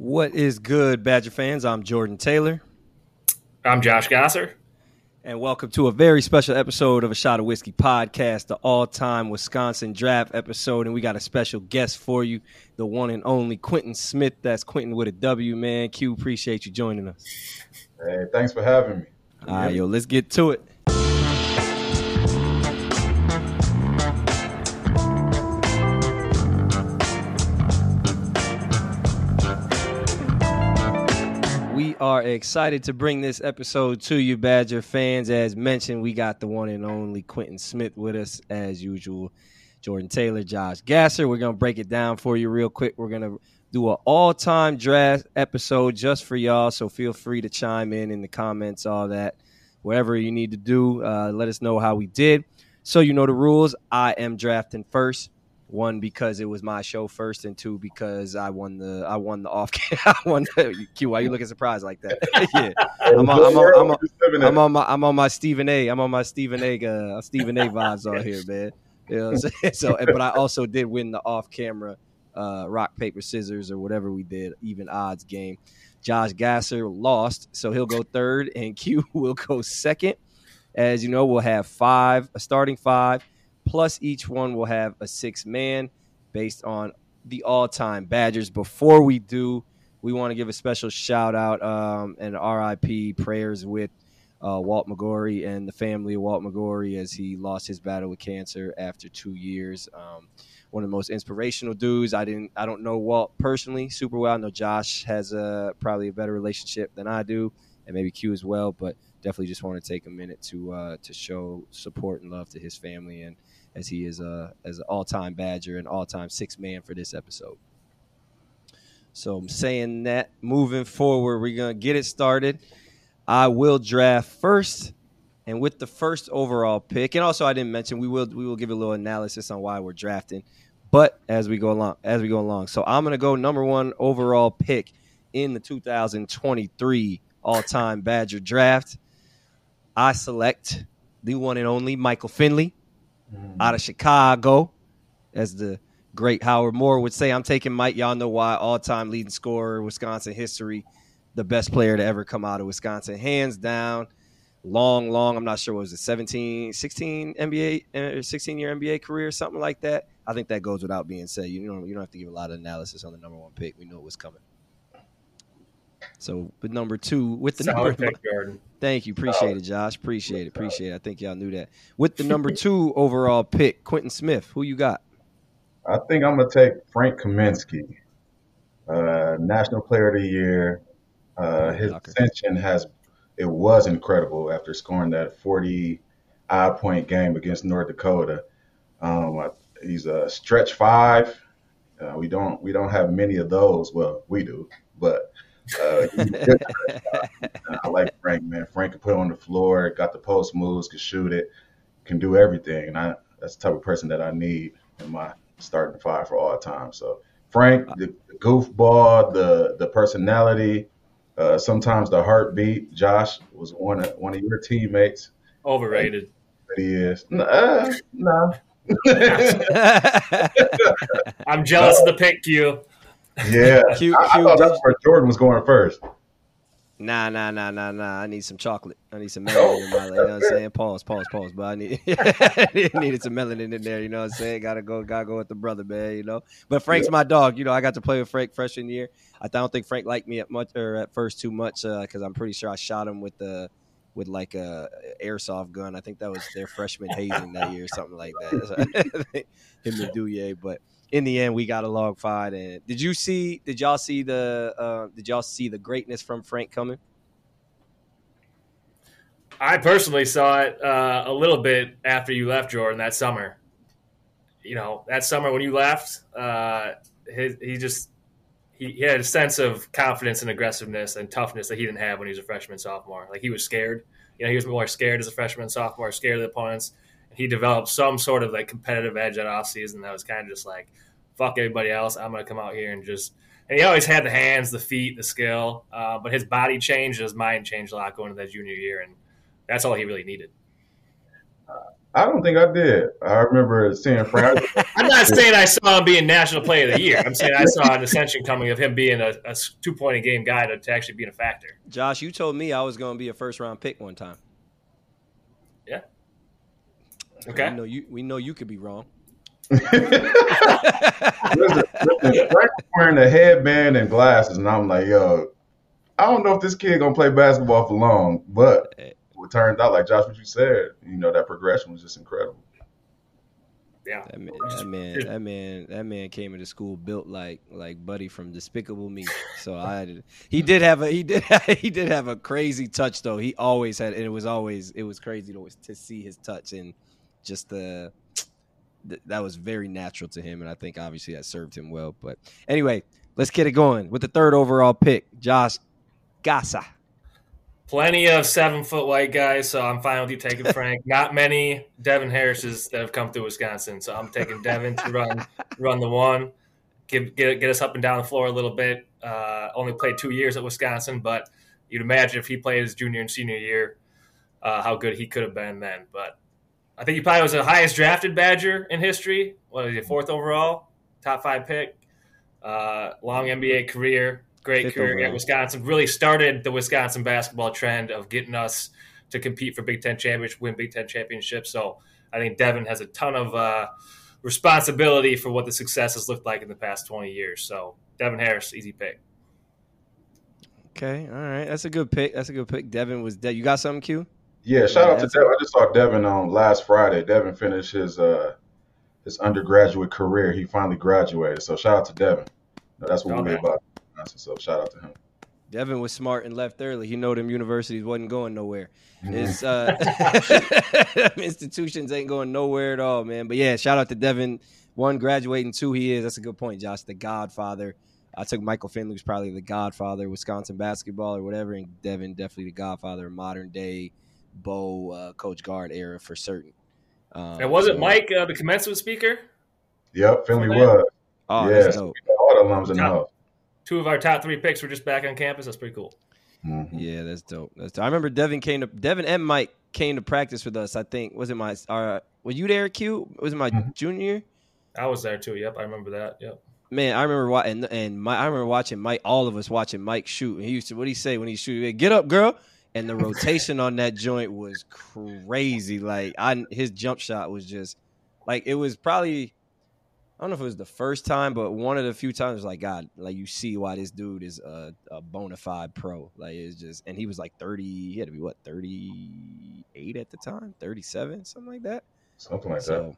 What is good, Badger fans? I'm Jordan Taylor. I'm Josh Gasser. And welcome to a very special episode of A Shot of Wisky podcast, the all time Wisconsin draft episode. And we got a special guest for you, the one and only Wquinton Smith. That's Wquinton with a W, man. Q, appreciate you joining us. Hey, thanks for having me. All right, yo, let's get to it. Are excited to bring this episode to you, Badger fans. As mentioned, we got the one and only Wquinton Smith with us, as usual. Jordan Taylor, Josh Gasser. We're gonna break it down for you real quick. We're gonna do an all-time draft episode just for y'all. So feel free to chime in in the comments, all that, whatever you need to do. Uh, let us know how we did. So you know the rules. I am drafting first. One because it was my show first, and two because I won the I won the off. I won the Q. Why you looking surprised like that? yeah, I'm on, I'm on, I'm on, I'm on my I'm on my Stephen A. I'm on my Stephen A. Uh, Stephen A. vibes on here, man. You know what I'm? So, but I also did win the off camera uh, rock paper scissors or whatever we did even odds game. Josh Gasser lost, so he'll go third, and Q will go second. As you know, we'll have five, a starting five, plus each one will have a six man based on the all time Badgers. Before we do, we want to give a special shout out um, and RIP prayers with uh, Walt McGrory and the family of Walt McGrory as he lost his battle with cancer after two years. Um, one of the most inspirational dudes. I didn't, I don't know Walt personally super well. I know Josh has a probably a better relationship than I do, and maybe Q as well. But definitely just want to take a minute to uh, to show support and love to his family and as he is a as an all time Badger and all time six man for this episode. So I'm saying that moving forward, we're gonna get it started. I will draft first, and with the first overall pick, and also I didn't mention we will we will give a little analysis on why we're drafting, but as we go along as we go along. So I'm gonna go number one overall pick in the 2023 all time Badger draft. I select the one and only Michael Finley out of Chicago, as the great Howard Moore would say. I'm taking Mike. Y'all know why. All time leading scorer, Wisconsin history, the best player to ever come out of Wisconsin, hands down. Long, long. I'm not sure what was it, 17, 16 NBA, uh, 16 year NBA career, something like that. I think that goes without being said. You know, you don't have to give a lot of analysis on the number one pick. We knew it was coming. So, with number two, with the Solid number, pick, Thank you. Appreciate it, Josh. Appreciate it. Appreciate it. I think y'all knew that. With the number two overall pick, Wquinton Smith, who you got? I think I'm gonna take Frank Kaminsky, uh, National Player of the Year. Uh, his Knocker. ascension has it was incredible after scoring that 40 odd point game against North Dakota. Um, I- he's a stretch five. Uh, we don't we don't have many of those. Well, we do, but uh, he's a good stretch five. And I like Frank, man. Frank can put on the floor, got the post moves, can shoot it, can do everything, and I that's the type of person that I need in my starting five for all time. So Frank, the, the goofball, the the personality, uh, sometimes the heartbeat. Josh was one of one of your teammates. Overrated. But he is nah, nah. I'm jealous of the pick, Q. yeah, Q- I, I Q, thought that's where Jordan was going first. nah, nah, nah, nah, nah. I need some chocolate. I need some melanin in my life. You know what I'm saying? Pause, pause, pause. But I need needed some melanin in there. You know what I'm saying? Gotta go, gotta go with the brother, man. You know. But Frank's my dog. You know, I got to play with Frank freshman year. I don't think Frank liked me at much or at first too much uh, because I'm pretty sure I shot him with the with like a airsoft gun. I think that was their freshman hazing that year, or something like that. Him and Duje, but in the end, we got a log fight. And did you see? Did y'all see the? Uh, did y'all see the greatness from Frank coming? I personally saw it uh, a little bit after you left, Jordan, that summer. You know, that summer when you left, uh, he, he just he, he had a sense of confidence and aggressiveness and toughness that he didn't have when he was a freshman sophomore. Like he was scared. You know, he was more scared as a freshman sophomore, scared of the opponents. He developed some sort of like competitive edge at off season that was kind of just like, fuck everybody else. I'm going to come out here and just. And he always had the hands, the feet, the skill, uh, but his body changed, his mind changed a lot going into that junior year, and that's all he really needed. I don't think I did. I remember seeing Frank. I'm not saying I saw him being National Player of the Year. I'm saying I saw an ascension coming of him being a, a two point a game guy to, to actually being a factor. Josh, you told me I was going to be a first round pick one time. Yeah. Okay. We know you. We know you could be wrong. listen, listen, Frank wearing a headband and glasses, and I'm like, yo, I don't know if this kid gonna play basketball for long, but it turned out like Josh, what you said, you know, that progression was just incredible. Yeah, That man, that man, that man, that man came into school built like like Buddy from Despicable Me. So I, he did have a he did he did have a crazy touch though. He always had, and it was always it was crazy to to see his touch and just the that was very natural to him, and I think obviously that served him well. But anyway, let's get it going with the third overall pick, Josh Gasser. Plenty of seven foot white guys, so I'm fine with you taking Frank. Not many Devin Harris's that have come through Wisconsin, so I'm taking Devin to run run the one, get get, get us up and down the floor a little bit. Uh, only played two years at Wisconsin, but you'd imagine if he played his junior and senior year, uh, how good he could have been then. But I think he probably was the highest drafted Badger in history. What was he, fourth overall, top five pick, uh, long NBA career great Fifth career overall. at Wisconsin. Really started the Wisconsin basketball trend of getting us to compete for Big Ten championships, win Big Ten championships. So I think Devin has a ton of uh, responsibility for what the success has looked like in the past 20 years. So Devin Harris, easy pick. Okay, all right, that's a good pick. That's a good pick. Devin was dead. You got something, Q? Yeah, shout yeah, out to Devin. I just saw Devin on last Friday. Devin finished his uh, his undergraduate career. He finally graduated. So shout out to Devin. That's what okay. we about. So shout out to him. Devin was smart and left early. He know them universities wasn't going nowhere. His uh, institutions ain't going nowhere at all, man. But yeah, shout out to Devin. One graduating, two he is. That's a good point, Josh. The Godfather. I took Michael Finley was probably the Godfather, Wisconsin basketball or whatever, and Devin definitely the Godfather, modern day Bo uh, Coach Gard era for certain. Um, and wasn't so, Mike uh, the commencement speaker? Yep, Finley was. Oh, yes, all the alums in the house two of our top three picks were just back on campus. That's pretty cool. Mm-hmm. Yeah, that's dope. That's dope. I remember Devin came to Devin and Mike came to practice with us. I think was it my our were you there, Q? Was it my mm-hmm. junior? I was there too. Yep, I remember that. Yep. Man, I remember watching and, and my, I remember watching Mike. All of us watching Mike shoot. And he used to what he say when he shoot? Get up, girl! And the rotation on that joint was crazy. Like I, his jump shot was just like it was probably I don't know if it was the first time, but one of the few times, like God, like you see why this dude is a, a bona fide pro. Like it's just, and he was like thirty. He had to be what thirty eight at the time, thirty seven, something like that. Something like so,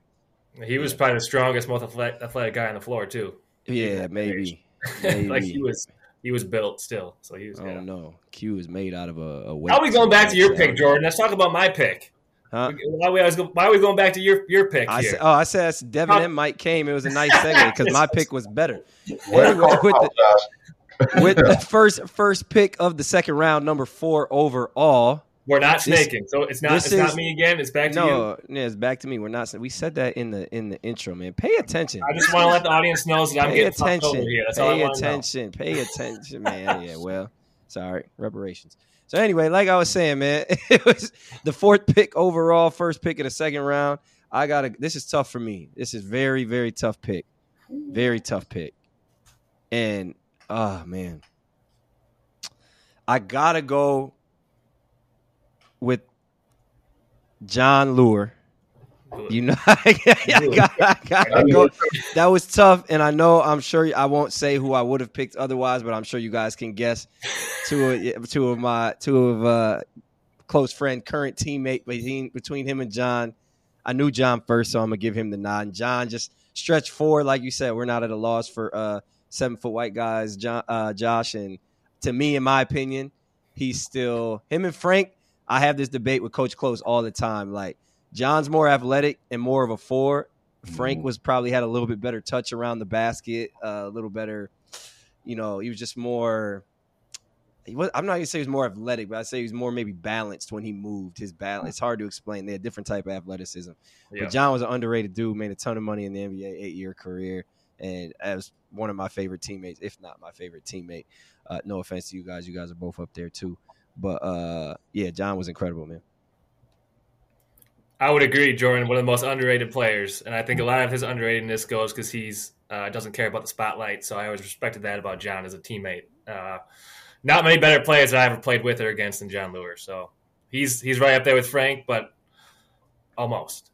that. He was probably the strongest, most athletic, athletic guy on the floor too. Yeah, maybe. maybe. like he was, he was built still. So he was. I don't know. Q is made out of a. a How are we going back to your pick, Jordan? Let's talk about my pick. Huh? Why, we always go, why are we going back to your your pick I here? Said, oh, I said Devin and Mike came. It was a nice segue because my pick was better. Anyway, with, the, with the first first pick of the second round, number four overall. We're not snaking, so it's not it's is, not me again. It's back to no, you. Yeah, it's back to me. We're not. We said that in the in the intro, man. Pay attention. I just want to let the audience know that I'm Pay getting attention. here. That's Pay all I attention. Pay attention, man. Yeah, well, sorry, reparations. So anyway, like I was saying, man, it was the fourth pick overall, first pick of the second round. I got to this is tough for me. This is very very tough pick. Very tough pick. And oh man. I got to go with Jon Leuer you know, I got, I go. That was tough, and I know I'm sure I won't say who I would have picked otherwise, but I'm sure you guys can guess. Two of two of my two of uh, close friend, current teammate between between him and John. I knew John first, so I'm gonna give him the nod. And John just stretch forward, like you said. We're not at a loss for uh, seven foot white guys, John, uh, Josh, and to me, in my opinion, he's still him and Frank. I have this debate with Coach Close all the time, like John's more athletic and more of a four. Frank mm-hmm. was probably had a little bit better touch around the basket, uh, a little better. You know, he was just more. Was, I'm not gonna say he was more athletic, but I say he was more maybe balanced when he moved. His balance. It's hard to explain. They had different type of athleticism. Yeah. But John was an underrated dude. Made a ton of money in the NBA, eight year career, and as one of my favorite teammates, if not my favorite teammate. Uh, no offense to you guys. You guys are both up there too. But uh, yeah, John was incredible, man. I would agree, Jordan, one of the most underrated players, and I think a lot of his underratedness goes because he's uh, doesn't care about the spotlight. So I always respected that about John as a teammate. Uh, not many better players that I ever played with or against than Jon Leuer. So he's he's right up there with Frank, but almost.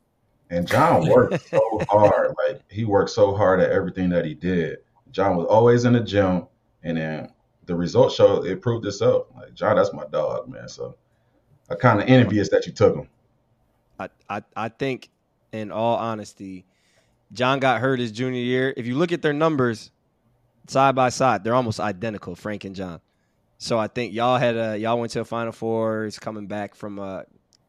And John worked so hard. Like he worked so hard at everything that he did. John was always in the gym, and then the results show it proved itself. Like John, that's my dog, man. So I kind of envious that you took him. I, I I think, in all honesty, John got hurt his junior year. If you look at their numbers side by side, they're almost identical, Frank and John. So I think y'all had a y'all went to a Final Four. He's coming back from a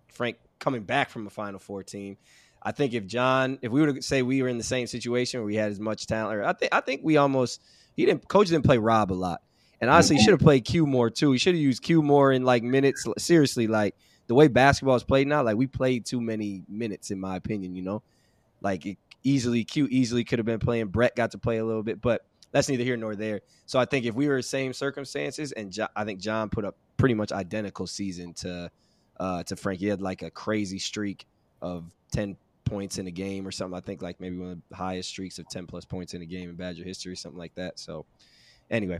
Frank coming back from a Final Four team. I think if John, if we were to say we were in the same situation where we had as much talent, I think I think we almost he didn't coach didn't play Rob a lot, and honestly, he mm-hmm. should have played Q more too. He should have used Q more in like minutes. Seriously, like the way basketball is played now, like we played too many minutes in my opinion. You know, like it easily Q easily could have been playing. Brett got to play a little bit, but that's neither here nor there. So I think if we were in same circumstances, and jo- I think John put up pretty much identical season to uh, to Frank. He had like a crazy streak of ten points in a game or something. I think like maybe one of the highest streaks of 10 plus points in a game in Badger history, something like that. So anyway,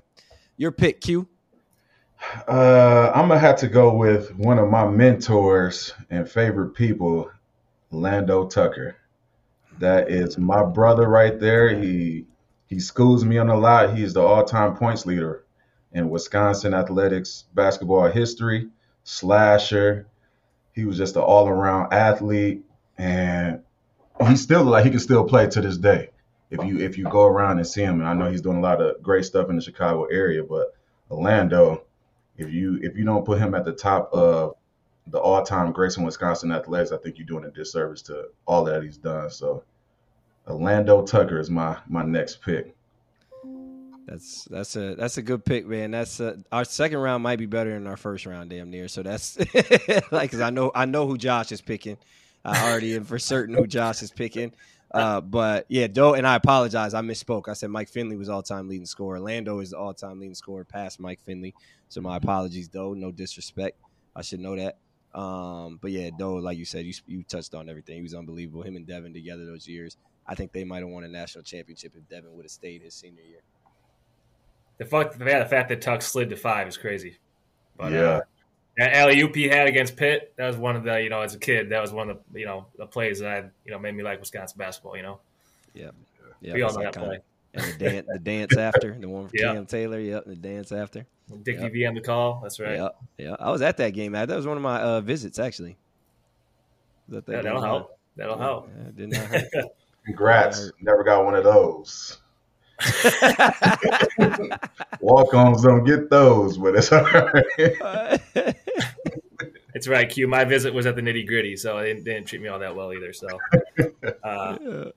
your pick, Q. Uh, I'm gonna have to go with one of my mentors and favorite people, Alando Tucker. That is my brother right there. He he schools me on a lot. He's the all-time points leader in Wisconsin athletics basketball history. Slasher. He was just an all-around athlete and he's still like he can still play to this day. If you if you go around and see him, and I know he's doing a lot of great stuff in the Chicago area, but Alando, if you if you don't put him at the top of the all-time greats in Wisconsin athletics, I think you're doing a disservice to all that he's done. So, Alando Tucker is my my next pick. That's that's a that's a good pick, man. That's a, our second round might be better than our first round, damn near. So that's like, cause I know I know who Josh is picking. I already am for certain who Josh is picking. Uh, but yeah, Doe and I apologize. I misspoke. I said Mike Finley was all time leading scorer. Alando is the all time leading scorer past Mike Finley. So my apologies, though. No disrespect. I should know that. Um, but yeah, though, like you said, you you touched on everything. He was unbelievable. Him and Devin together those years. I think they might have won a national championship if Devin would have stayed his senior year. The fact, yeah, the fact that Tuck slid to five is crazy. But, yeah. Uh, that alley oop he had against Pitt, that was one of the you know as a kid that was one of the you know the plays that you know made me like Wisconsin basketball. You know. Yeah. Yeah. We all know that play. And the dance, the dance after the one for yep. Cam Taylor. Yep, the dance after. Dickie yep. V on the call. That's right. Yeah, yeah. I was at that game. That was one of my uh, visits actually. That yeah, that'll help. That'll yeah, help. Yeah, did not hurt. Congrats. Never got one of those. Walk-ons don't get those, but it's all right. it's right, Q. My visit was at the nitty gritty, so they didn't, didn't, treat me all that well either. So, uh,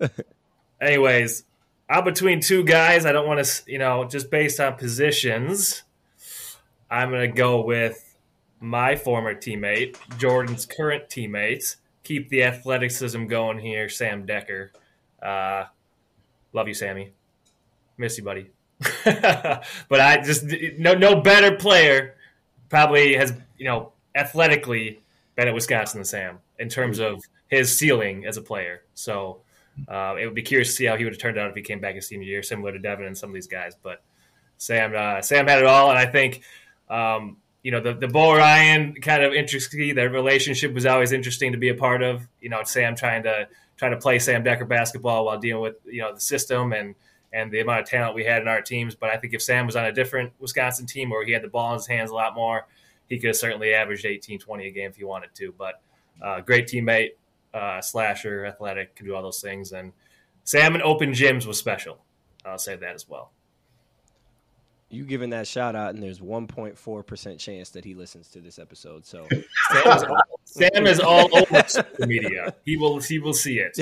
anyways, I'm between two guys. I don't want to, you know, just based on positions. I'm going to go with my former teammate, Jordan's current teammates. Keep the athleticism going here, Sam Decker. Uh, love you, Sammy. Miss you, buddy. but I just no no better player probably has you know athletically been at Wisconsin than Sam in terms of his ceiling as a player. So uh, it would be curious to see how he would have turned out if he came back his senior year, similar to Devin and some of these guys. But Sam uh, Sam had it all, and I think um, you know the the Bo Ryan kind of interesting. Their relationship was always interesting to be a part of. You know, Sam trying to trying to play Sam Decker basketball while dealing with you know the system and and the amount of talent we had in our teams. But I think if Sam was on a different Wisconsin team where he had the ball in his hands a lot more, he could have certainly averaged 18, 20 a game if he wanted to. But uh, great teammate, uh, slasher, athletic, can do all those things. And Sam in open gyms was special. I'll say that as well you giving that shout out, and there's 1.4 percent chance that he listens to this episode. So Sam is all, Sam is all over social media. He will he will see it.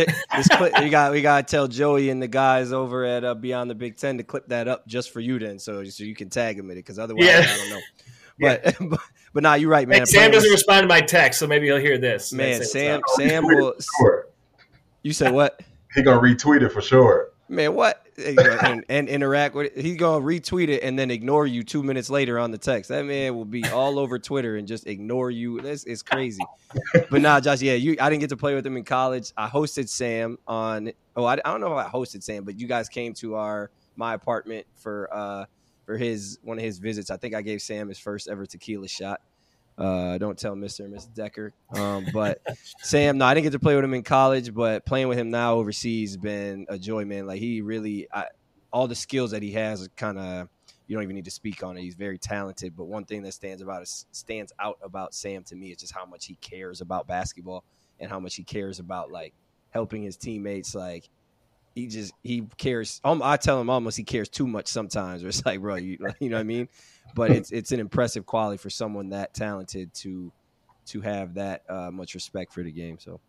clip, we got we got to tell Joey and the guys over at uh, Beyond the Big Ten to clip that up just for you, then, so so you can tag him in it, because otherwise yeah. I don't know. But, yeah. but but nah, you're right, man. Hey, Sam doesn't respond to my text, so maybe he'll hear this. Man, Sam Sam will. You said what? He gonna retweet it for sure. Man, what? and, and, interact with it. He's gonna retweet it and then ignore you two minutes later on the text. That man will be all over Twitter and just ignore you. This is crazy. but nah, Josh, yeah, you. I didn't get to play with him in college. I hosted Sam on. Oh, I, I don't know if I hosted Sam, but you guys came to our my apartment for uh for his one of his visits. I think I gave Sam his first ever tequila shot. Uh, don't tell Mr. and Mrs. Decker. Um, but Sam, no, I didn't get to play with him in college, but playing with him now overseas has been a joy, man. Like he really, I, all the skills that he has, are kind of, you don't even need to speak on it. He's very talented. But one thing that stands about stands out about Sam to me is just how much he cares about basketball and how much he cares about like helping his teammates. Like he just he cares. I tell him almost he cares too much sometimes. Where it's like, bro, you you know what I mean? but it's it's an impressive quality for someone that talented to to have that uh, much respect for the game. So,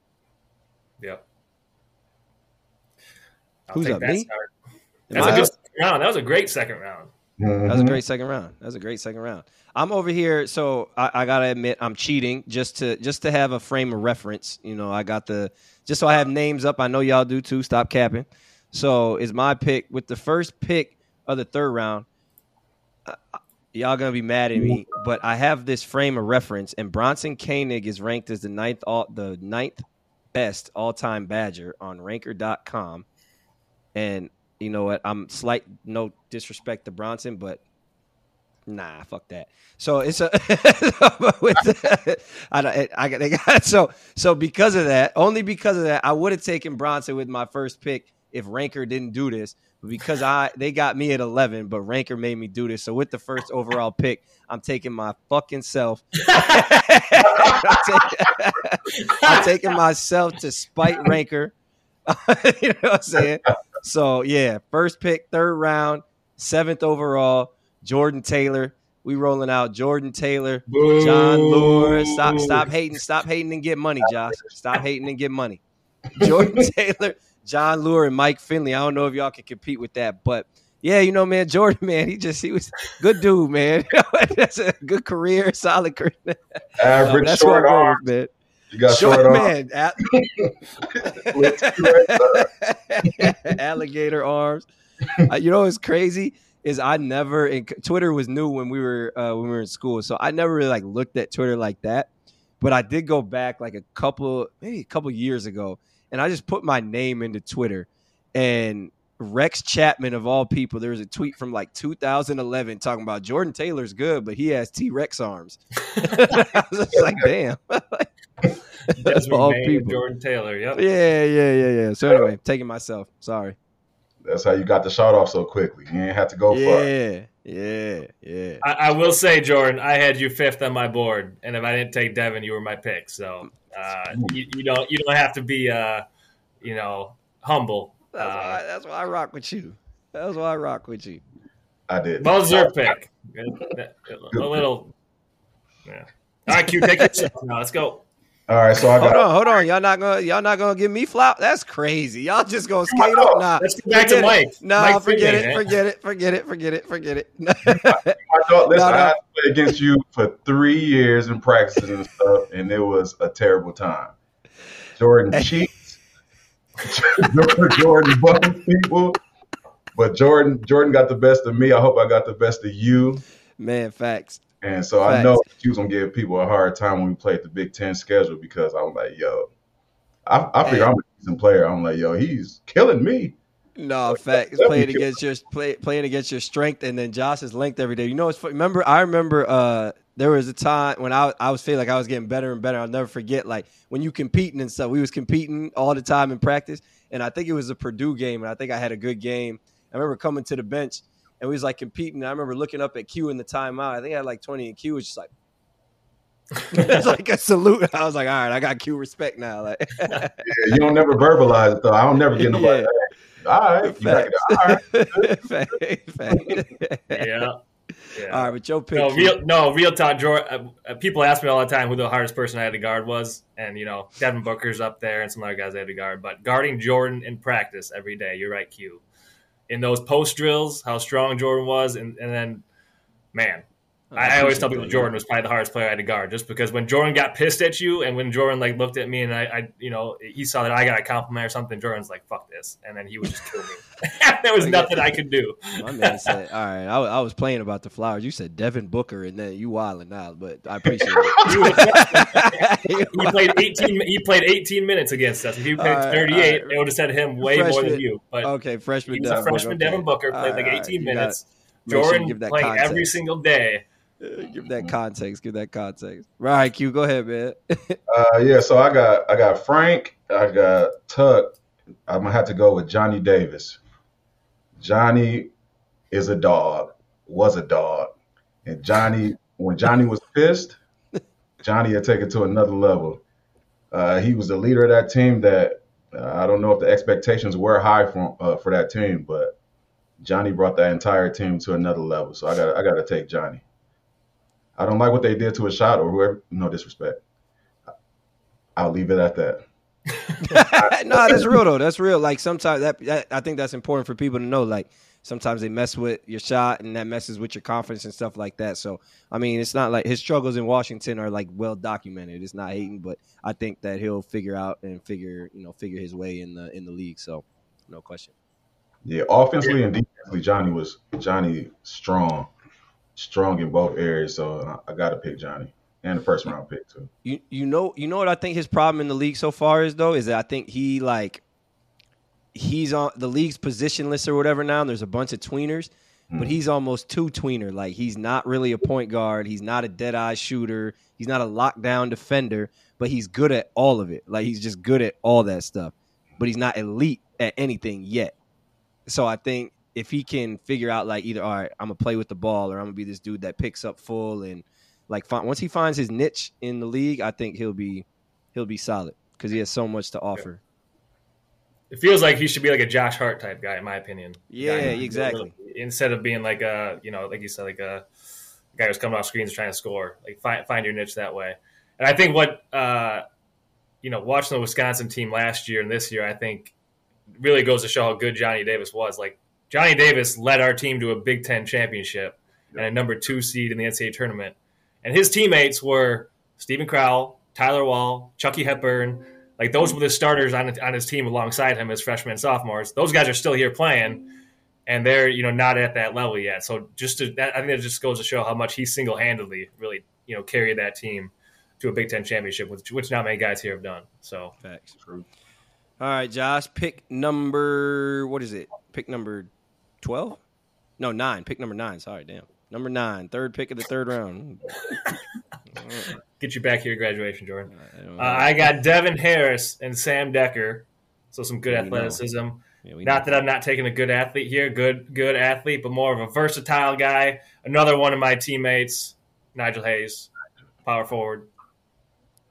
yeah. Who's up? Me? That's a good round. That was a great second round. Mm-hmm. That was a great second round. That was a great second round. I'm over here, so I, I, gotta admit I'm cheating just to just to have a frame of reference. You know, I got the just so I have names up. I know y'all do too. Stop capping. So is my pick with the first pick of the third round y'all gonna be mad at me, but I have this frame of reference, and Bronson Koenig is ranked as the ninth all the ninth best all time Badger on Ranker.com. And you know what? I'm slight no disrespect to Bronson, but nah, fuck that. So it's a with I, I, got so so because of that, only because of that, I would have taken Bronson with my first pick if Ranker didn't do this because I they got me at 11, but Ranker made me do this. So with the first overall pick, I'm taking my fucking self. I'm, taking, I'm, taking, myself to spite Ranker. you know what I'm saying? So yeah, first pick, third round, seventh overall, Jordan Taylor. We rolling out Jordan Taylor, Boo. Jon Leuer. Stop, stop hating, stop hating and get money, Josh. Stop hating and get money. Jordan Taylor. Jon Leuer and Mike Finley. I don't know if y'all can compete with that, but yeah, you know, man, Jordan, man, he just he was good dude, man. that's a good career, solid career. Average that's short arm, man. You got short, short man. Alligator arms. Uh, you know it's crazy is I never and Twitter was new when we were uh, when we were in school, so I never really like looked at Twitter like that. But I did go back like a couple, maybe a couple years ago, and I just put my name into Twitter and Rex Chapman of all people, there was a tweet from like 2011 talking about Jordan Taylor's good, but he has T Rex arms. I was just like, damn. That's all people. Jordan Taylor. Yep. Yeah, yeah, yeah, yeah. So anyway, taking myself. Sorry. That's how you got the shot off so quickly. You didn't have to go yeah, far. Yeah, yeah, yeah. I, I, will say, Jordan, I had you fifth on my board, and if I didn't take Devin, you were my pick. So uh, you, you, don't you don't have to be uh, you know humble. That's, uh, why, that's why I rock with you. That's why I rock with you. I did. What was your pick? a little. Yeah. All right, Q, take your now. Let's go. All right, so I got. Hold on, hold on. Y'all not gonna y'all not gonna give me flop. That's crazy. Y'all just gonna skate up. Nah, let's get back to Mike. Nah, Mike forget, it, forget it, forget it, forget it, forget it, forget it. Listen, no, no. I had to play against you for three years in practices and stuff, and it was a terrible time. Jordan cheats. Jordan bumped people, but Jordan Jordan got the best of me. I hope I got the best of you. Man, facts. And so Facts. I know he was gonna give people a hard time when we played the Big Ten schedule because I'm like, yo, I, I figure I'm a decent player. I'm like, yo, he's killing me. No, facts. Playing against your play, playing against your strength, and then Josh's length every day. You know, it's funny. remember. I remember uh, there was a time when I I was feeling like I was getting better and better. I'll never forget like when you competing and stuff. We was competing all the time in practice, and I think it was a Purdue game, and I think I had a good game. I remember coming to the bench and we was like competing. I remember looking up at Q in the timeout. I think I had like 20 and Q was just like it's like a salute. I was like, all right, I got Q respect now. Like Yeah, you don't never verbalize it though. I don't never get nobody. Yeah. All right. Facts. All right. yeah. Yeah. All right, but Joe pick. No, real, no, real talk. Jordan, uh, people ask me all the time who the hardest person I had to guard was, and you know, Devin Booker's up there, and some other guys I had to guard. But guarding Jordan in practice every day, you're right, Q in those post drills, how strong Jordan was, and, and then, man, Oh, I, I always tell people Jordan was probably the hardest player I had to guard, just because when Jordan got pissed at you, and when Jordan like looked at me and I, I you know, he saw that I got a compliment or something, Jordan's like, "Fuck this," and then he would just kill me. there was nothing I could do. My man said, "All right, I, I, was playing about the flowers. You said Devin Booker, and then you wilding out, but I appreciate it." he played eighteen. He played eighteen minutes against us. If he played right, thirty-eight, right. it would have said him way freshman, more than you. But okay, freshman. He was a freshman. Okay. Devin Booker played like eighteen minutes. Jordan sure playing every single day give that context. Give that context. Right, Q. Go ahead, man. uh, yeah. So I got I got Frank. I got Tuck. I'm gonna have to go with Johnny Davis. Johnny is a dog. Was a dog, and Johnny when Johnny was pissed, Johnny had taken to another level. Uh, he was the leader of that team. That uh, I don't know if the expectations were high for uh, for that team, but Johnny brought that entire team to another level. So I got I got to take Johnny. I don't like what they did to a shot or whoever. No disrespect. I'll leave it at that. no, that's real though. That's real. Like sometimes that, that, I think that's important for people to know. Like sometimes they mess with your shot and that messes with your confidence and stuff like that. So I mean, it's not like his struggles in Washington are like well documented. It's not hating, but I think that he'll figure out and figure you know figure his way in the in the league. So no question. Yeah, offensively and defensively, Johnny was Johnny strong strong in both areas, so I, got to pick Johnny and the first round pick too. You you know you know what I think his problem in the league so far is though is that I think he like he's on the league's position list or whatever now. And there's a bunch of tweeners, mm. but he's almost too tweener. Like he's not really a point guard. He's not a dead eye shooter. He's not a lockdown defender. But he's good at all of it. Like he's just good at all that stuff. But he's not elite at anything yet. So I think if he can figure out like either all right, I'm gonna play with the ball or I'm gonna be this dude that picks up full and like once he finds his niche in the league, I think he'll be he'll be solid because he has so much to offer. It feels like he should be like a Josh Hart type guy, in my opinion. Yeah, exactly. instead of being like a you know like you said like a guy who's coming off screens trying to score, like find find your niche that way. And I think what uh, you know watching the Wisconsin team last year and this year, I think really goes to show how good Johnny Davis was. Like Johnny Davis led our team to a Big Ten championship and a number two seed in the NCAA tournament. And his teammates were Steven Crowl, Tyler Wahl, Chucky Hepburn. Like those were the starters on, on his team alongside him as freshmen and sophomores. Those guys are still here playing, and they're you know not at that level yet. So just to, that, I think that just goes to show how much he single handedly really you know carried that team to a Big Ten championship, which, which not many guys here have done. So Facts. True. All right, Josh, pick number what is it? Pick number 12? No, nine. Pick number nine. Sorry, damn. Number nine, third pick of the third round. Get you back here graduation, Jordan. Uh, I got Devin Harris and Sam Decker. So some good yeah, athleticism. Yeah, not that I'm not taking a good athlete here, good good athlete, but more of a versatile guy. Another one of my teammates, Nigel Hayes, power forward.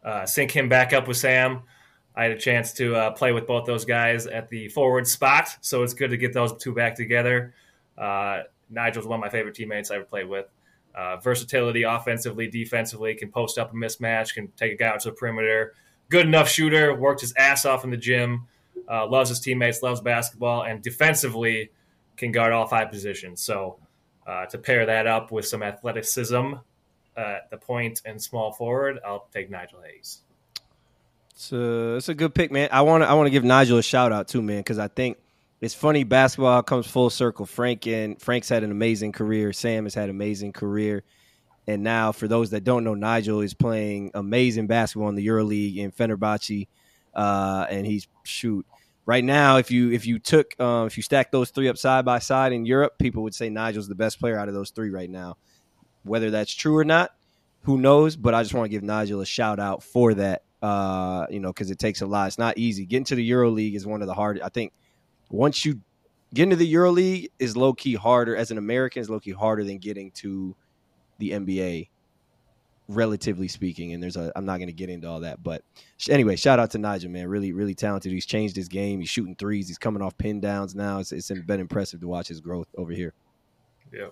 Uh, sync him back up with Sam. I had a chance to uh, play with both those guys at the forward spot, so it's good to get those two back together. Uh, Nigel's one of my favorite teammates I ever played with. Uh, versatility, offensively, defensively, can post up a mismatch, can take a guy out to the perimeter. Good enough shooter, worked his ass off in the gym, uh, loves his teammates, loves basketball, and defensively can guard all five positions. So uh, to pair that up with some athleticism at the point and small forward, I'll take Nigel Hayes. It's a, it's a good pick, man. I want to I want to give Nigel a shout out too, man, because I think it's funny. Basketball comes full circle. Frank and Frank's had an amazing career. Sam has had an amazing career, and now for those that don't know, Nigel is playing amazing basketball in the EuroLeague in Fenerbahce, uh, and he's shoot right now. If you if you took um, if you stack those three up side by side in Europe, people would say Nigel's the best player out of those three right now. Whether that's true or not, who knows? But I just want to give Nigel a shout out for that uh, you know, because it takes a lot. It's not easy. Getting to the Euro League is one of the hard. I think once you get into the Euro League is low key harder as an American is low key harder than getting to the NBA, relatively speaking. And there's a I'm not going to get into all that, but anyway, shout out to Nigel, man. Really, really talented. He's changed his game. He's shooting threes. He's coming off pin downs now. It's it's been impressive to watch his growth over here. Yeah.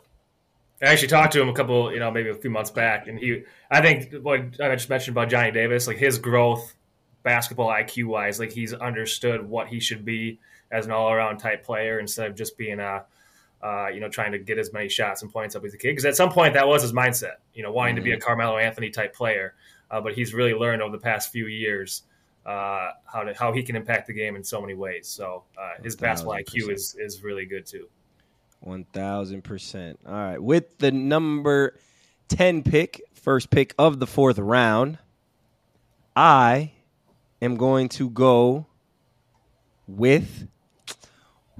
I actually talked to him a couple, you know, maybe a few months back, and he, I think what I just mentioned about Johnny Davis, like his growth, basketball IQ wise, like he's understood what he should be as an all around type player instead of just being a, uh, you know, trying to get as many shots and points up as he could. Because at some point, that was his mindset, you know, wanting mm-hmm. to be a mm-hmm. Carmelo Anthony type player. Uh, but he's really learned over the past few years uh, how to how he can impact the game in so many ways. So uh, his basketball IQ is is really good too. One thousand percent. All right, with the number ten pick, first pick of the fourth round, I am going to go with.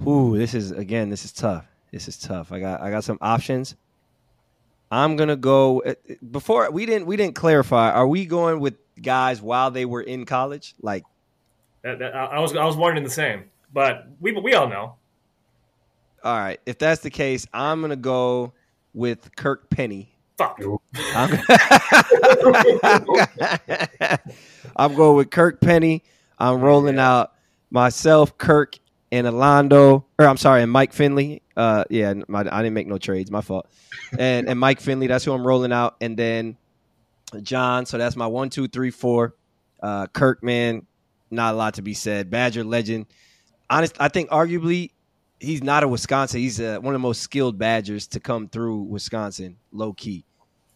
Ooh, this is again. This is tough. This is tough. I got I got some options. I'm gonna go uh, before we didn't we didn't clarify. Are we going with guys while they were in college? Like, that, that, I was I was wondering the same, but we we all know. All right, if that's the case, I'm gonna go with Kirk Penney. Fuck. I'm, I'm going with Kirk Penney. I'm rolling out myself, Kirk, and Alonzo, or I'm sorry, and Mike Finley. Uh, yeah, my, I didn't make no trades. My fault. And and Mike Finley, that's who I'm rolling out. And then John. So that's my one, two, three, four. Uh, Kirk, man, not a lot to be said. Badger legend. Honest, I think arguably he's not a Wisconsin. He's a, uh, one of the most skilled Badgers to come through Wisconsin, low key,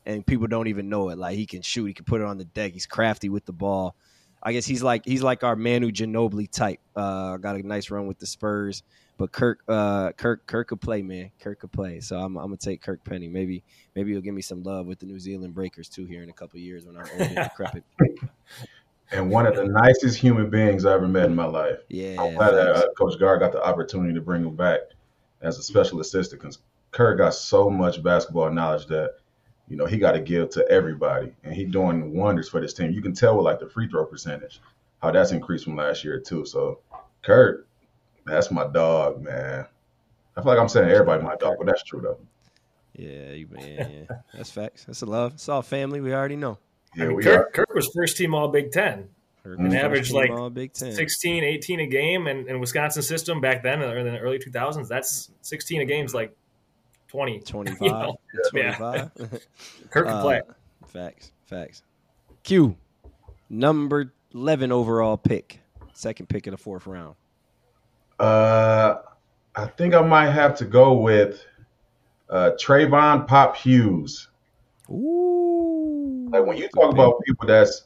and people don't even know it. Like he can shoot, he can put it on the deck. He's crafty with the ball. I guess he's like he's like our Manu Ginobili type. Uh, got a nice run with the Spurs, but Kirk, uh, Kirk, Kirk could play, man. Kirk could play. So I'm, I'm gonna take Kirk Penney. Maybe maybe he'll give me some love with the New Zealand Breakers too here in a couple years when I'm old and decrepit. And one of the nicest human beings I ever met in my life. Yeah, I'm glad that uh, Coach Gard got the opportunity to bring him back as a special assistant because Kirk got so much basketball knowledge that you know, he got to give to everybody, and he doing wonders for this team. You can tell with like the free throw percentage how that's increased from last year too. So, Kurt, that's my dog, man. I feel like I'm saying everybody my dog, but that's true though. Yeah, you man, yeah, that's facts. That's a love. It's all family. We already know. Yeah, I mean, Kirk, Kirk, was first team All Big Ten. An average like Big 16, 18 a game, and in Wisconsin system back then, in the early 2000s, that's 16 a game's like 20. 25. You know? 25. Yeah. Kirk can uh, play. Facts. Facts. Q, number 11 overall pick. Second pick of the fourth round. Uh, I think I might have to go with uh, Trevon Pop Hughes. Ooh. Like when you talk about people that's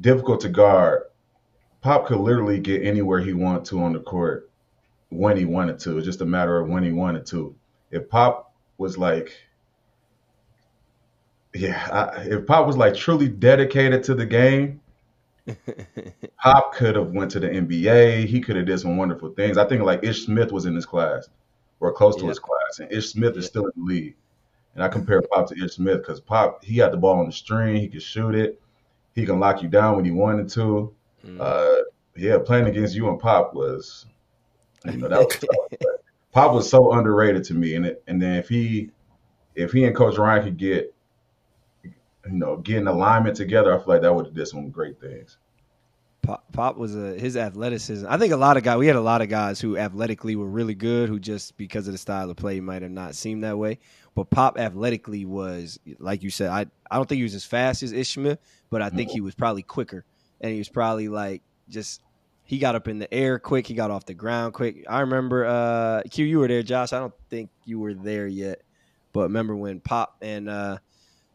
difficult to guard, Pop could literally get anywhere he wanted to on the court when he wanted to. It's just a matter of when he wanted to if Pop was like, yeah, I, if Pop was like truly dedicated to the game, Pop could have went to the NBA. He could have did some wonderful things. I think like Ish Smith was in his class or close to yeah. his class, and Ish Smith yeah. is still in the league. And I compare Pop to Ish Smith because Pop he had the ball on the string, he could shoot it, he can lock you down when he wanted to. Mm. Uh, yeah, playing against you and Pop was, you know, that was tough. Pop was so underrated to me, and it, and then if he if he and Coach Ryan could get you know get an alignment together, I feel like that would have did some great things. Pop, Pop was a, his athleticism. I think a lot of guys. We had a lot of guys who athletically were really good, who just because of the style of play might have not seemed that way. But Pop athletically was, like you said, I I don't think he was as fast as Ishmael, but I think he was probably quicker, and he was probably like just he got up in the air quick. He got off the ground quick. I remember uh, Q, you were there, Josh. I don't think you were there yet, but remember when Pop and uh,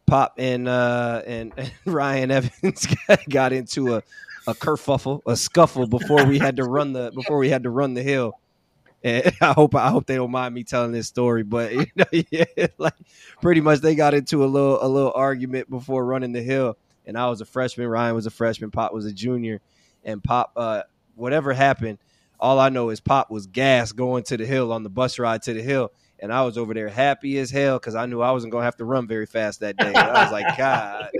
Pop and, uh, and, and Ryan Evans got into a a kerfuffle, a scuffle before we had to run the before we had to run the hill. And I hope I hope they don't mind me telling this story, but you know, yeah, like pretty much they got into a little a little argument before running the hill. And I was a freshman, Ryan was a freshman, Pop was a junior, and Pop uh, whatever happened, all I know is Pop was gas going to the hill on the bus ride to the hill. And I was over there happy as hell because I knew I wasn't gonna have to run very fast that day. I was like, God,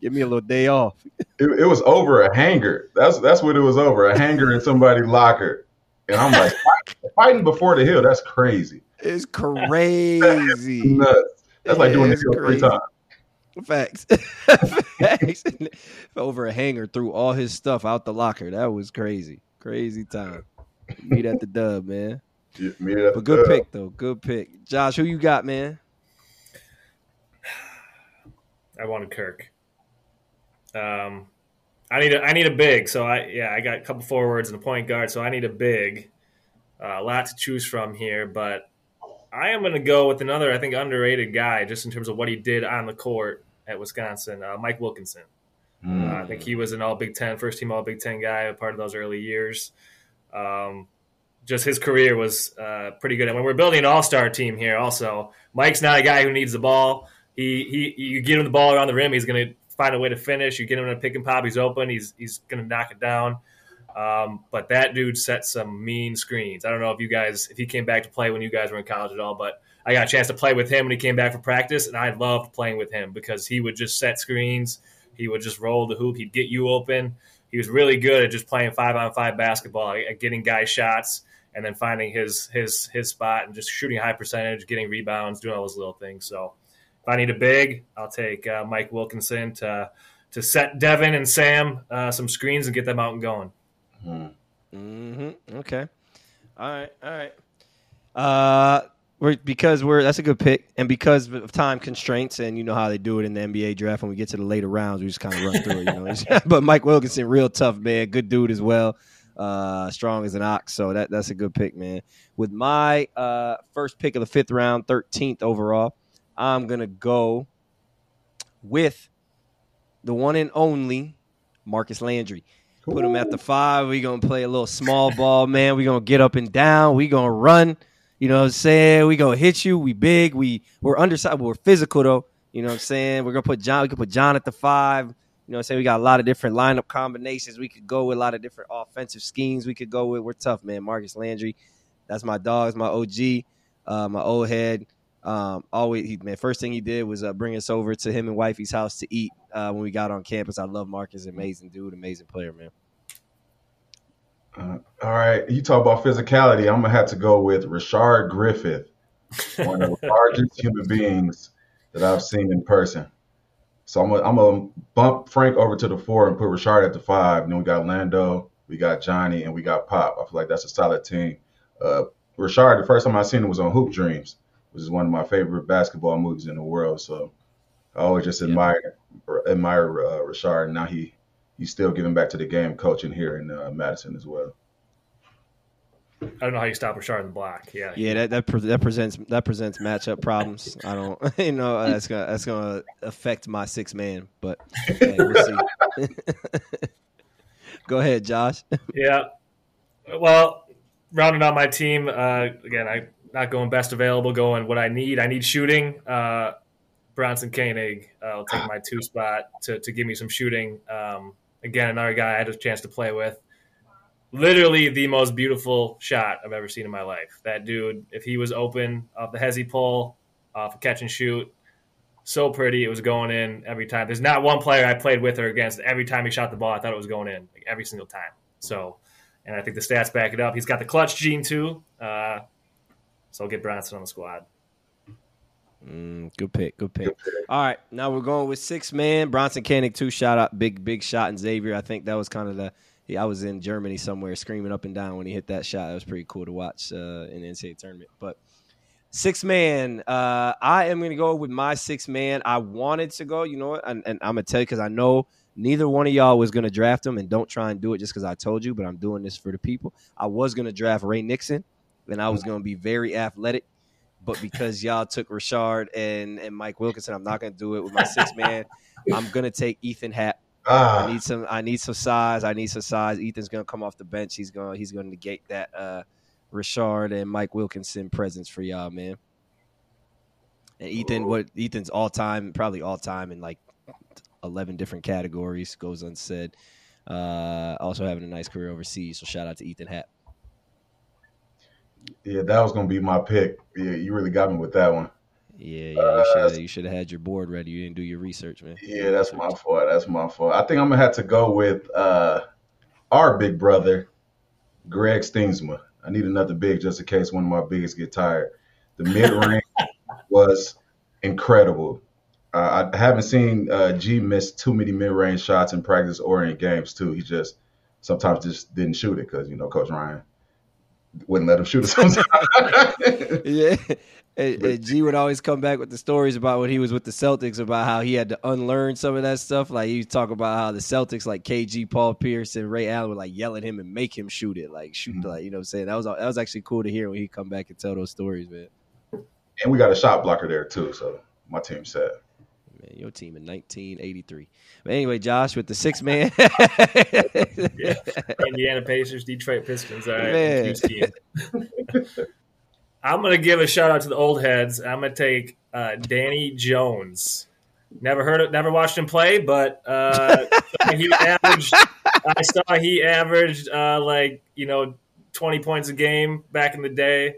give me a little day off. It, it, was over a hanger. That's that's what it was over. A hanger in somebody's locker. And I'm like, fighting before the hill. That's crazy. It's crazy. nuts. That's like doing this hill three times. Facts. Facts. Over a hanger, threw all his stuff out the locker. That was crazy. Crazy time. Meet at the dub, man. Yeah, meet at but good dub. pick though. Good pick. Josh, who you got, man? I wanted Kirk. Um, I need a I need a big. So I yeah I got a couple forwards and a point guard. So I need a big. Uh, a lot to choose from here, but I am going to go with another, I think, underrated guy just in terms of what he did on the court at Wisconsin, uh, Mike Wilkinson. Mm. Uh, I think he was an All Big Ten, first team All Big Ten guy, a part of those early years. Um, just his career was uh, pretty good. And when we're building an All Star team here, also Mike's not a guy who needs the ball. He he, you get him the ball around the rim, he's going to find a way to finish. You get him in a pick and pop, he's open. He's he's going to knock it down. Um, but that dude set some mean screens. I don't know if you guys, if he came back to play when you guys were in college at all, but I got a chance to play with him when he came back for practice, and I loved playing with him because he would just set screens. He would just roll the hoop. He'd get you open. He was really good at just playing five on five basketball, at getting guys shots, and then finding his his his spot and just shooting high percentage, getting rebounds, doing all those little things. So I need a big, I'll take uh, Mike Wilkinson to to set Devin and Sam uh, some screens and get them out and going. Mm-hmm. Okay. All right. All right. Uh, we're because we're that's a good pick, and because of time constraints, and you know how they do it in the NBA draft. When we get to the later rounds, we just kind of run through it. You know, but Mike Wilkinson, real tough man, good dude as well uh, strong as an ox. So that that's a good pick, man. With my uh, first pick of the fifth round, thirteenth overall, I'm gonna go with the one and only Marcus Landry. Put him at the five. We're gonna play a little small ball, man. We're gonna get up and down. We're gonna run. You know what I'm saying? We're gonna hit you. We big. We we're undersized, but we're physical though. You know what I'm saying? We're gonna put John. We can put John at the five. You know, what I'm saying? we got a lot of different lineup combinations. We could go with a lot of different offensive schemes. We could go with. We're tough, man. Marcus Landry, that's my dog. my OG, uh, my old head. Um, always, he, man. First thing he did was uh, bring us over to him and wifey's house to eat uh, when we got on campus. I love Marcus, amazing dude, amazing player, man. Uh, all right, you talk about physicality. I'm gonna have to go with Rashard Griffith, one of the largest human beings that I've seen in person. So I'm gonna, I'm gonna bump Frank over to the four and put Rashard at the five. And then we got Lando, we got Johnny, and we got Pop. I feel like that's a solid team. Uh, Rashard, the first time I seen him was on Hoop Dreams, which is one of my favorite basketball movies in the world. So I always just admire yeah. admire uh, Rashard. Now he he's still giving back to the game, coaching here in uh, Madison as well. I don't know how you stop Rashard in the block. Yeah, yeah, that that, pre- that presents that presents matchup problems. I don't, you know, that's gonna that's gonna affect my six man, but hey, we'll see. Go ahead, Josh. yeah, well, rounding out my team uh, again. I not going best available, going what I need. I need shooting. Uh, Bronson Koenig, uh, I'll take my two spot to to give me some shooting. Um, again, another guy I had a chance to play with literally the most beautiful shot I've ever seen in my life. That dude, if he was open off the hezzy pull, off a catch and shoot, so pretty. It was going in every time. There's not one player I played with or against. Every time he shot the ball, I thought it was going in like, every single time. So, and I think the stats back it up. He's got the clutch gene too. Uh, so I'll get Bronson on the squad. Mm, good pick, good pick. All right, now we're going with six man. Bronson Koenig, two shot out, big big shot, and Xavier. I think that was kind of the I was in Germany somewhere screaming up and down when he hit that shot. It was pretty cool to watch uh, in the NCAA tournament. But six man, uh, I am going to go with my six man. I wanted to go, you know what? And, and I'm going to tell you because I know neither one of y'all was going to draft him. And don't try and do it just because I told you, but I'm doing this for the people. I was going to draft Ray Nixon, and I was going to be very athletic. But because y'all took Rashard and, and Mike Wilkinson, I'm not going to do it with my six man. I'm going to take Ethan Happ Ah. I need some. I need some size. I need some size. Ethan's gonna come off the bench. He's gonna. He's gonna negate that. Uh, Rashard and Mike Wilkinson presence for y'all, man. And Ethan, what Ethan's all time, probably all time in like eleven different categories, goes unsaid. Uh, also having a nice career overseas. So shout out to Ethan Happ. Yeah, that was gonna be my pick. Yeah, you really got me with that one. Yeah, yeah, you should you should have had your board ready. You didn't do your research, man. Yeah, that's my fault. That's my fault. I think I'm gonna have to go with uh, our big brother, Greg Stiemsma. I need another big just in case one of my biggest get tired. The mid range was incredible. Uh, I haven't seen uh, G miss too many mid range shots in practice or in games too. He just sometimes just didn't shoot it because you know Coach Ryan wouldn't let him shoot it sometimes. yeah. And, and G would always come back with the stories about when he was with the Celtics about how he had to unlearn some of that stuff. Like he talk about how the Celtics, like KG, Paul Pierce, and Ray Allen, would like yell at him and make him shoot it, like shoot, Mhm. like you know, what I'm saying that was that was actually cool to hear when he come back and tell those stories, man. and we got a shot blocker there too, so my team set. Man, your team in 1983. But anyway, Josh with the six man. Indiana Pacers, Detroit Pistons. All right. I'm gonna give a shout out to the old heads. I'm gonna take uh, Danny Jones. Never heard of, never watched him play, but uh, he averaged. I saw he averaged uh, like you know 20 points a game back in the day.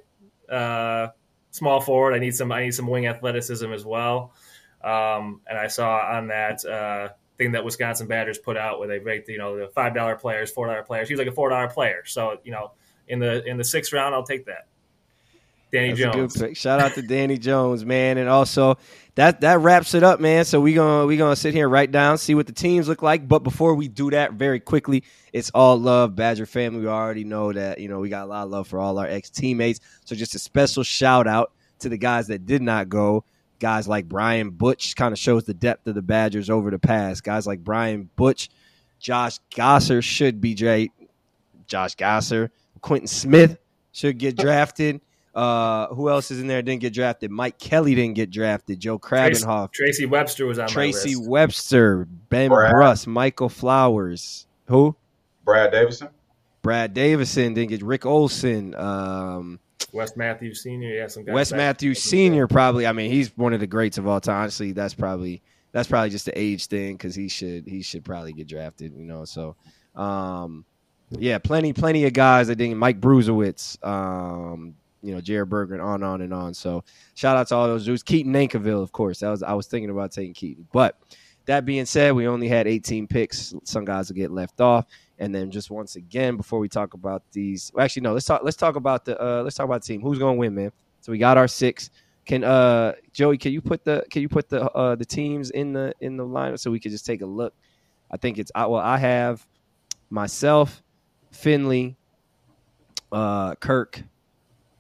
Uh, small forward. I need some. I need some wing athleticism as well. Um, and I saw on that uh, thing that Wisconsin Badgers put out where they rate you know the five dollar players, four dollar players. He was like a four dollar player. So you know in the in the sixth round, I'll take that. Danny That's Jones. Shout out to Danny Jones, man, and also that that wraps it up, man. So we gonna we gonna sit here and write down, see what the teams look like. But before we do that, very quickly, it's all love, Badger family. We already know that you know we got a lot of love for all our ex teammates. So just a special shout out to the guys that did not go. Guys like Brian Butch kind of shows the depth of the Badgers over the past. Guys like Brian Butch, Josh Gasser should be great. Josh Gasser, Wquinton Smith should get drafted. Uh, who else is in there? Didn't get drafted. Mike Kelly didn't get drafted. Joe Krabbenhoft, Tracy Webster was on Tracy my list. Tracy Webster, Ben Brad. Brust, Michael Flowers. Who? Brad Davison. Brad Davison didn't get. Rick Olson. Um, Wes Matthews Senior. Yeah, some guys. Wes Matthews Senior. Probably. I mean, he's one of the greats of all time. Honestly, that's probably that's probably just the age thing because he should he should probably get drafted. You know. So, um, yeah, plenty plenty of guys. I think Mike Bruesewitz. Um, you know, Jared Berggren, and on, on and on. So shout out to all those dudes. Keaton Nankivil, of course. That was I was thinking about taking Keaton. But that being said, we only had 18 picks. Some guys will get left off. And then just once again, before we talk about these, well, actually no, let's talk. Let's talk about the. Uh, let's talk about the team. Who's going to win, man? So we got our six. Can uh Joey? Can you put the Can you put the uh the teams in the in the lineup so we could just take a look? I think it's I well I have myself, Finley, uh Kirk,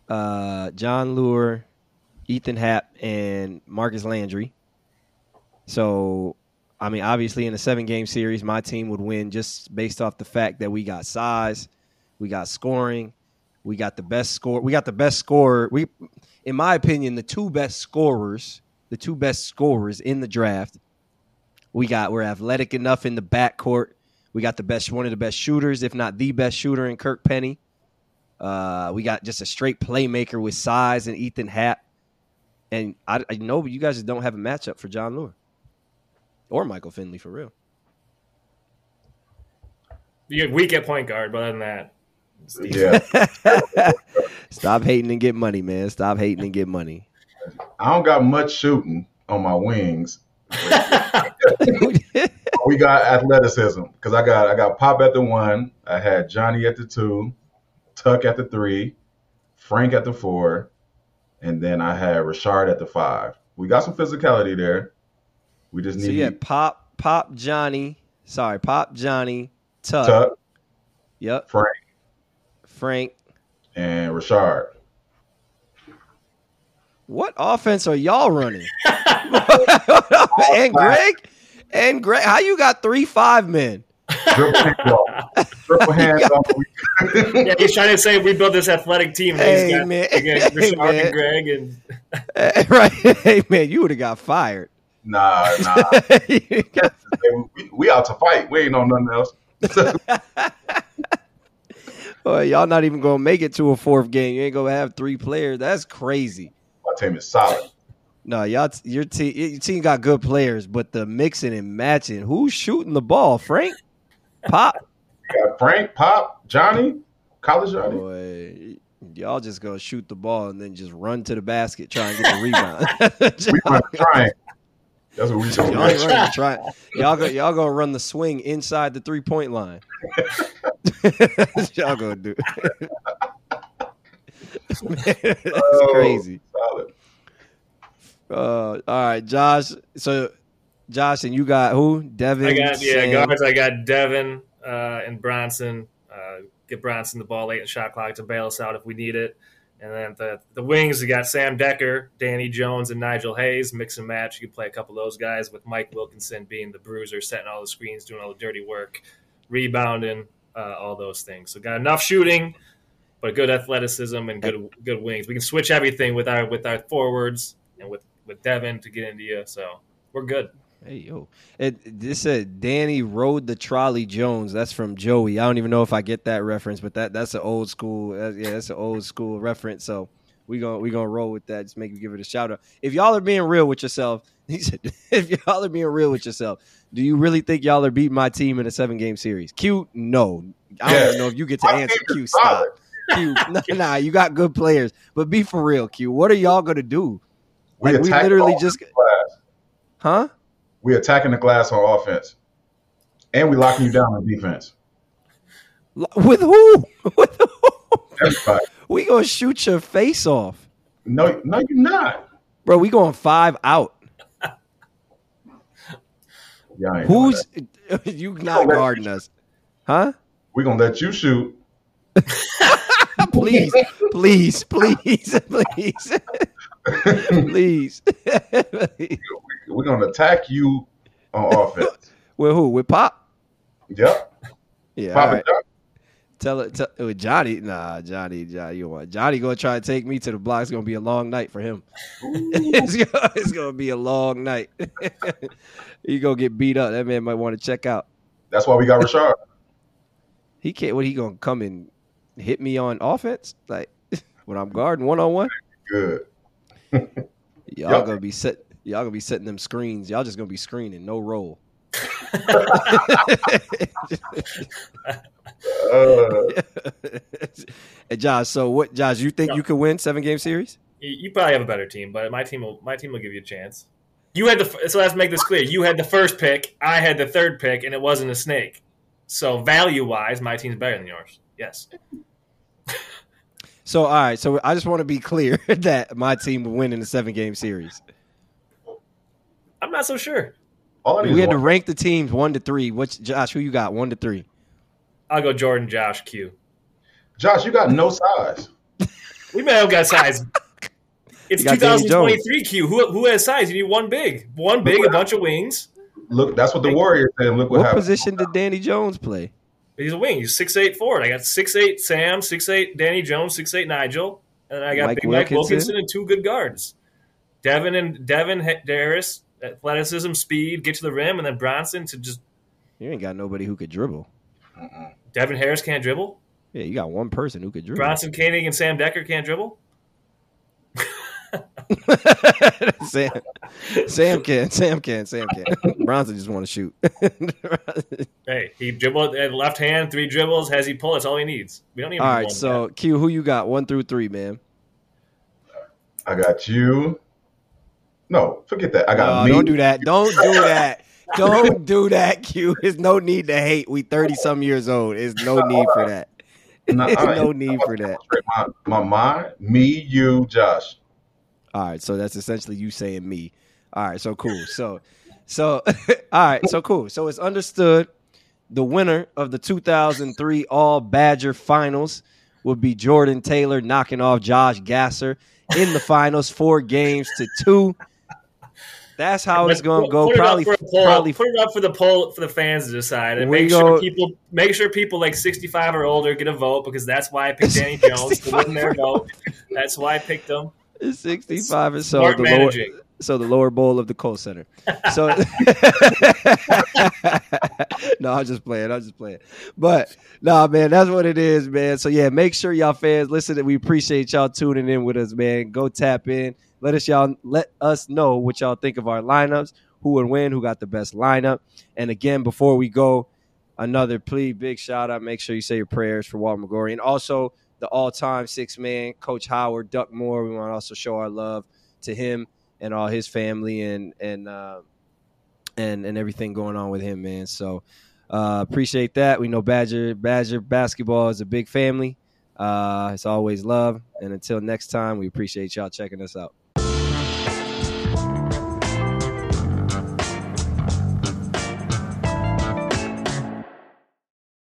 uh Jon Leuer, Ethan Happ, and Marcus Landry. So I mean, obviously, in a seven game series, my team would win just based off the fact that we got size, we got scoring, we got the best score, we got the best scorer. We, in my opinion, the two best scorers, the two best scorers in the draft. We got we're athletic enough in the backcourt. We got the best, one of the best shooters, if not the best shooter in Kirk Penney. Uh, we got just a straight playmaker with size and Ethan Happ. And I, I know you guys don't have a matchup for Jon Leuer or Michael Finley for real. You get weak at point guard, but other than that, Yeah, Stop hating and get money, man. Stop hating and get money. I don't got much shooting on my wings. We got athleticism because I got I got Pop at the one. I had Johnny at the two, Tuck at the three, Frank at the four, and then I had Richard at the five. We got some physicality there. We just so need you had Pop, Pop Johnny. Sorry, Pop Johnny, Tuck. Tuck, Yep, Frank, Frank. and Richard. What offense are y'all running? and Greg, and Greg, how you got three five men? Triple hands off. Triple hands yeah, he's trying to say we built this athletic team. And Hey, he's got, man. he got Hey, man. and Greg, and right? Hey man, you would have got fired. Nah, nah. We, we out to fight. We ain't on nothing else. Boy, y'all not even gonna make it to a fourth game. You ain't gonna have three players. That's crazy. My team is solid. No, y'all, your team, your team got good players, but the mixing and matching, who's shooting the ball? Frank, Pop, Frank, Pop, Johnny, College Johnny. boy, y'all just gonna shoot the ball and then just run to the basket, try and get the rebound. We run triangle. That's what we do. y'all, ain't running the tri- y'all, go, y'all gonna run the swing inside the three point line. y'all gonna do. Man, that's Oh, crazy. Solid. Uh, all right, Josh. So, Josh, and you got who? Devin. I got yeah Sam. guards. I got Devin uh, and Bronson. Uh, get Bronson the ball late in shot clock to bail us out if we need it. And then the the wings, we got Sam Decker, Danny Jones, and Nigel Hayes. Mix and match. You can play a couple of those guys with Mike Wilkinson being the bruiser, setting all the screens, doing all the dirty work, rebounding, uh, all those things. So got enough shooting, but good athleticism and good good wings. We can switch everything with our with our forwards and with with Devin to get into you. So we're good. Hey yo, it this said Danny rode the trolley Jones. That's from Joey. I don't even know if I get that reference, but that that's an old school. That's, yeah, that's an old school reference. So we gonna we gonna roll with that. Just make you give it a shout out. If y'all are being real with yourself, he said, if y'all are being real with yourself, do you really think y'all are beating my team in a seven game series? Q, no. I don't Yeah. even know if you get to My answer. Q, stop. Q, nah, nah, you got good players, but be for real, Q. What are y'all gonna do? We Like we attack literally just, the glass. huh? We attacking the glass on offense, and we locking you down on defense. With who? With who? Everybody. We gonna shoot your face off, No, no, you're not. bro. We going five out. Yeah, Who's you not guarding us, huh? we gonna let you shoot. Please, please, please, please, please. We're gonna attack you on offense. With who? With Pop? yep. Yeah. All right. John. Tell it. Tell, with Johnny. Nah, Johnny. Johnny. You want Johnny? Gonna try to take me to the block. It's gonna be a long night for him. it's, gonna, it's gonna be a long night. he gonna get beat up. That man might want to check out. That's why we got Rashard. He can't. What he gonna come and hit me on offense? Like when I'm guarding one on one? Good. Y'all Yep. gonna be set. Y'all gonna be setting them screens. Y'all just gonna be screening, no roll. Uh, and Josh, so what? Josh, you think you could win seven game series? You, you probably have a better team, but my team will my team will give you a chance. You had the f- so let's make this clear. You had the first pick, I had the third pick, and it wasn't a snake. So value wise, my team's better than yours. Yes. So all right, so I just want to be clear that my team will win in the seven game series. I'm not so sure. all We is had to rank the teams one to three. What's Josh? Who you got? One to three. I'll go Jordan, Josh, Q. Josh, you got no size. We may have got size. It's You got Danny 2023 Q. Who who has size? You need one big, one big, a bunch of wings. Look, that's what the Warriors said. Look what, What happened. position did Danny Jones play? He's a wing. He's six eight forward. I got six eight Sam, six eight Danny Jones, six eight Nigel, and I got Mike Big Mike Wilkinson. And two good guards. Devin and Devin H- Darris, athleticism, speed, get to the rim, and then Bronson to just You ain't got nobody who could dribble. Devin Harris can't dribble. Yeah, you got one person who could dribble. Bronson Koenig and Sam Decker can't dribble. Sam, Sam can, Sam can, Sam can. Bronson just want to shoot. Hey, he dribbled at left hand, three dribbles, has he pull? That's all he needs. We don't need. All him right, so Q, who you got? One through three, man. I got you. No, forget that. I got No, me. don't do that. Don't do that. Don't do that, Q. There's no need to hate. We thirty some years old. There's no need for that. Nah, There's no need for that. My, my mind, me, you, Josh. All right, so that's essentially you saying me. All right, so cool. So, so all right, so cool. So it's understood the winner of the 2003 All Badger Finals would be Jordan Taylor knocking off Josh Gasser in the finals, four games to two. That's how it's going to go. Probably, for probably. put it up for the poll for the fans to decide, and make go- sure people make sure people like sixty five or older get a vote because that's why I picked Danny Jones to win their vote. That's why I picked them. 65 and so the lower, so the lower bowl of the Kohl Center. So no, I'm just playing. I'm just playing. But nah, man, that's what it is, man. So yeah, make sure y'all fans listen. We appreciate y'all tuning in with us, man. Go tap in. Let us y'all let us know what y'all think of our lineups, who would win, who got the best lineup. And again, before we go, another plea, big shout out. Make sure you say your prayers for Walter McGrory and also the all-time six man, Coach Howard Duck Moore. We want to also show our love to him and all his family and and uh, and and everything going on with him, man. So uh, appreciate that. We know Badger Badger basketball is a big family. Uh, it's always love. And until next time, we appreciate y'all checking us out.